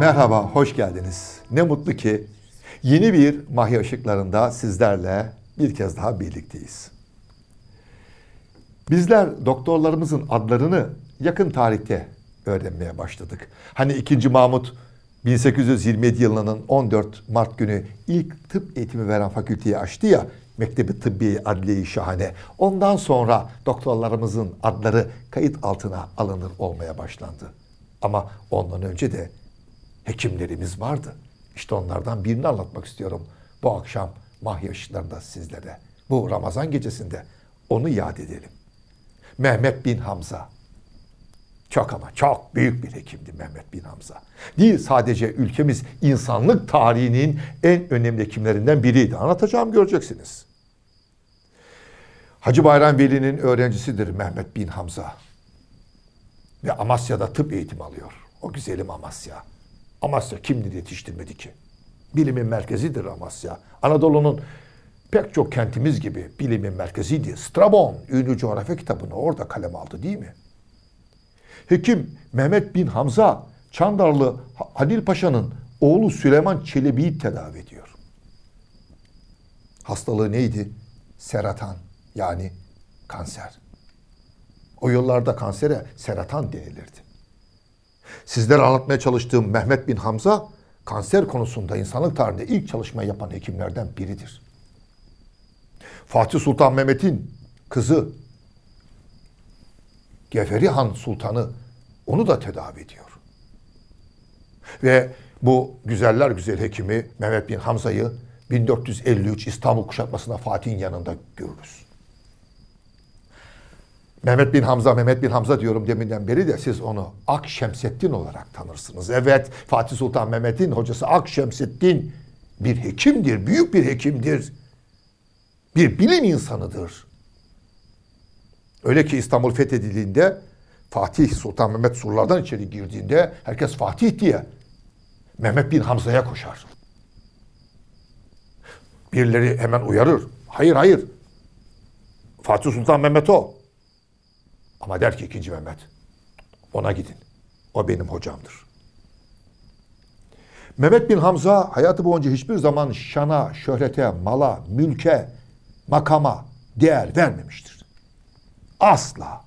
Merhaba, hoş geldiniz. Ne mutlu ki yeni bir Mahya Işıklarında sizlerle bir kez daha birlikteyiz. Bizler doktorlarımızın adlarını yakın tarihte öğrenmeye başladık. Hani 2. Mahmut 1827 yılının 14 Mart günü ilk tıp eğitimi veren fakülteyi açtı ya, Mektebi Tıbbi Adliye Şahane. Ondan sonra doktorlarımızın adları kayıt altına alınır olmaya başlandı. Ama ondan önce de hekimlerimiz vardı. İşte onlardan birini anlatmak istiyorum bu akşam Mahya Işıklarında sizlere. Bu Ramazan gecesinde onu yad edelim. Mehmet bin Hamza. Çok ama çok büyük bir hekimdi Mehmet bin Hamza. Değil sadece ülkemiz insanlık tarihinin en önemli hekimlerinden biriydi. Anlatacağım göreceksiniz. Hacı Bayram Veli'nin öğrencisidir Mehmet bin Hamza. Ve Amasya'da tıp eğitimi alıyor. O güzelim Amasya. Amasya kimdir yetiştirmedi ki? Bilimin merkezidir Amasya. Anadolu'nun pek çok kentimiz gibi bilimin merkeziydi. Strabon, ünlü coğrafya kitabını orada kalem aldı değil mi? Hekim Mehmet bin Hamza, Çandarlı Halil Paşa'nın oğlu Süleyman Çelebi'yi tedavi ediyor. Hastalığı neydi? Seratan yani kanser. O yıllarda kansere seratan denilirdi. Sizlere anlatmaya çalıştığım Mehmet bin Hamza kanser konusunda insanlık tarihinde ilk çalışma yapan hekimlerden biridir. Fatih Sultan Mehmet'in kızı Geferi Han Sultanı onu da tedavi ediyor. Ve bu güzeller güzel hekimi Mehmet bin Hamza'yı 1453 İstanbul kuşatmasında Fatih'in yanında görürüz. Mehmet bin Hamza, Mehmet bin Hamza diyorum deminden beri de siz onu Ak Şemseddin olarak tanırsınız. Evet, Fatih Sultan Mehmet'in hocası Ak Şemseddin bir hekimdir, büyük bir hekimdir. Bir bilim insanıdır. Öyle ki İstanbul fethedildiğinde Fatih Sultan Mehmet surlardan içeri girdiğinde herkes Fatih diye Mehmet bin Hamza'ya koşar. Birileri hemen uyarır. Hayır hayır. Fatih Sultan Mehmet o. Ama der ki ikinci Mehmet, ona gidin. O benim hocamdır. Mehmet bin Hamza hayatı boyunca hiçbir zaman şana, şöhrete, mala, mülke, makama değer vermemiştir. Asla.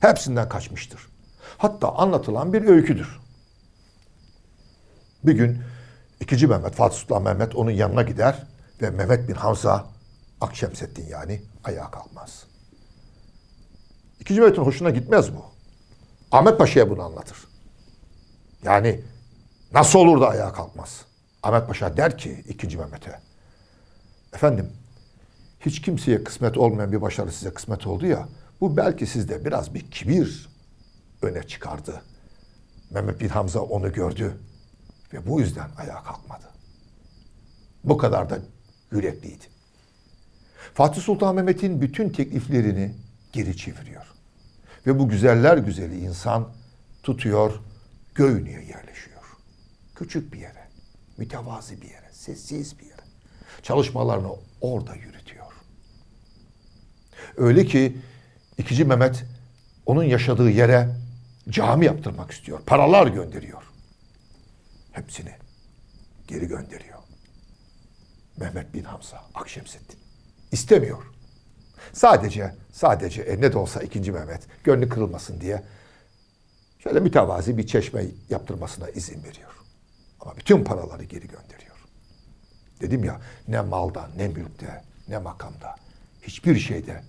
Hepsinden kaçmıştır. Hatta anlatılan bir öyküdür. Bir gün ikinci Mehmet, Fatih Sultan Mehmet onun yanına gider ve Mehmet bin Hamza, Akşemseddin yani ayağa kalkmaz. İkinci Mehmet'in hoşuna gitmez bu. Ahmet Paşa'ya bunu anlatır. Yani nasıl olur da ayağa kalkmaz? Ahmet Paşa der ki ikinci Mehmet'e. Efendim hiç kimseye kısmet olmayan bir başarı size kısmet oldu ya. Bu belki sizde biraz bir kibir öne çıkardı. Mehmet bin Hamza onu gördü ve bu yüzden ayağa kalkmadı. Bu kadar da yürekliydi. Fatih Sultan Mehmet'in bütün tekliflerini geri çeviriyor. Ve bu güzeller güzeli insan tutuyor, Göynü'ye yerleşiyor. Küçük bir yere, mütevazi bir yere, sessiz bir yere. Çalışmalarını orada yürütüyor. Öyle ki ikinci Mehmet onun yaşadığı yere cami yaptırmak istiyor. Paralar gönderiyor. Hepsini geri gönderiyor. Mehmet bin Hamza Akşemseddin. istemiyor. Sadece, sadece e, ne de olsa ikinci Mehmet gönlü kırılmasın diye şöyle mütevazi bir çeşme yaptırmasına izin veriyor. Ama bütün paraları geri gönderiyor. Dedim ya ne malda, ne mülkte, ne makamda, hiçbir şeyde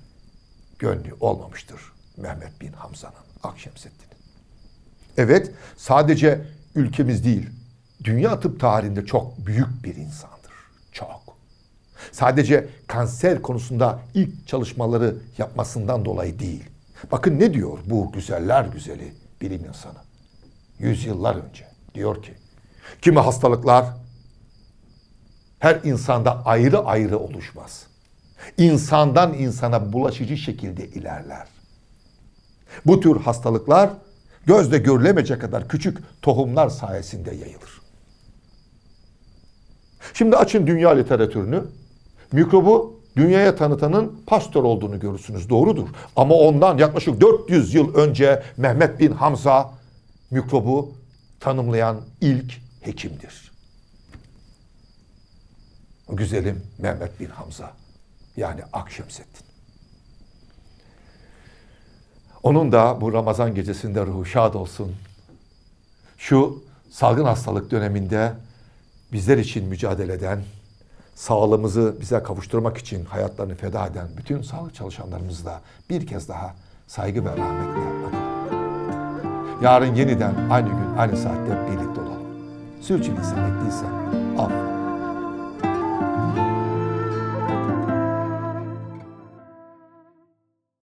gönlü olmamıştır Mehmet bin Hamza'nın, Akşemseddin'in. Evet, sadece ülkemiz değil, dünya tıp tarihinde çok büyük bir insandır. Çok. Sadece kanser konusunda ilk çalışmaları yapmasından dolayı değil. Bakın ne diyor bu güzeller güzeli bilim insanı. Yüzyıllar önce diyor ki kimi hastalıklar her insanda ayrı ayrı oluşmaz. İnsandan insana bulaşıcı şekilde ilerler. Bu tür hastalıklar gözle görülemeyecek kadar küçük tohumlar sayesinde yayılır. Şimdi açın dünya literatürünü. Mikrobu dünyaya tanıtanın pastör olduğunu görürsünüz. Doğrudur. Ama ondan yaklaşık 400 yıl önce Mehmet bin Hamza mikrobu tanımlayan ilk hekimdir. Güzelim Mehmet bin Hamza yani Akşemseddin. Onun da bu Ramazan gecesinde ruhu şad olsun. Şu salgın hastalık döneminde bizler için mücadele eden, sağlığımızı bize kavuşturmak için hayatlarını feda eden bütün sağlık çalışanlarımızı da bir kez daha saygı ve rahmetle analım. Yarın yeniden aynı gün aynı saatte birlikte olalım. Sürçülisan ettiysem affola.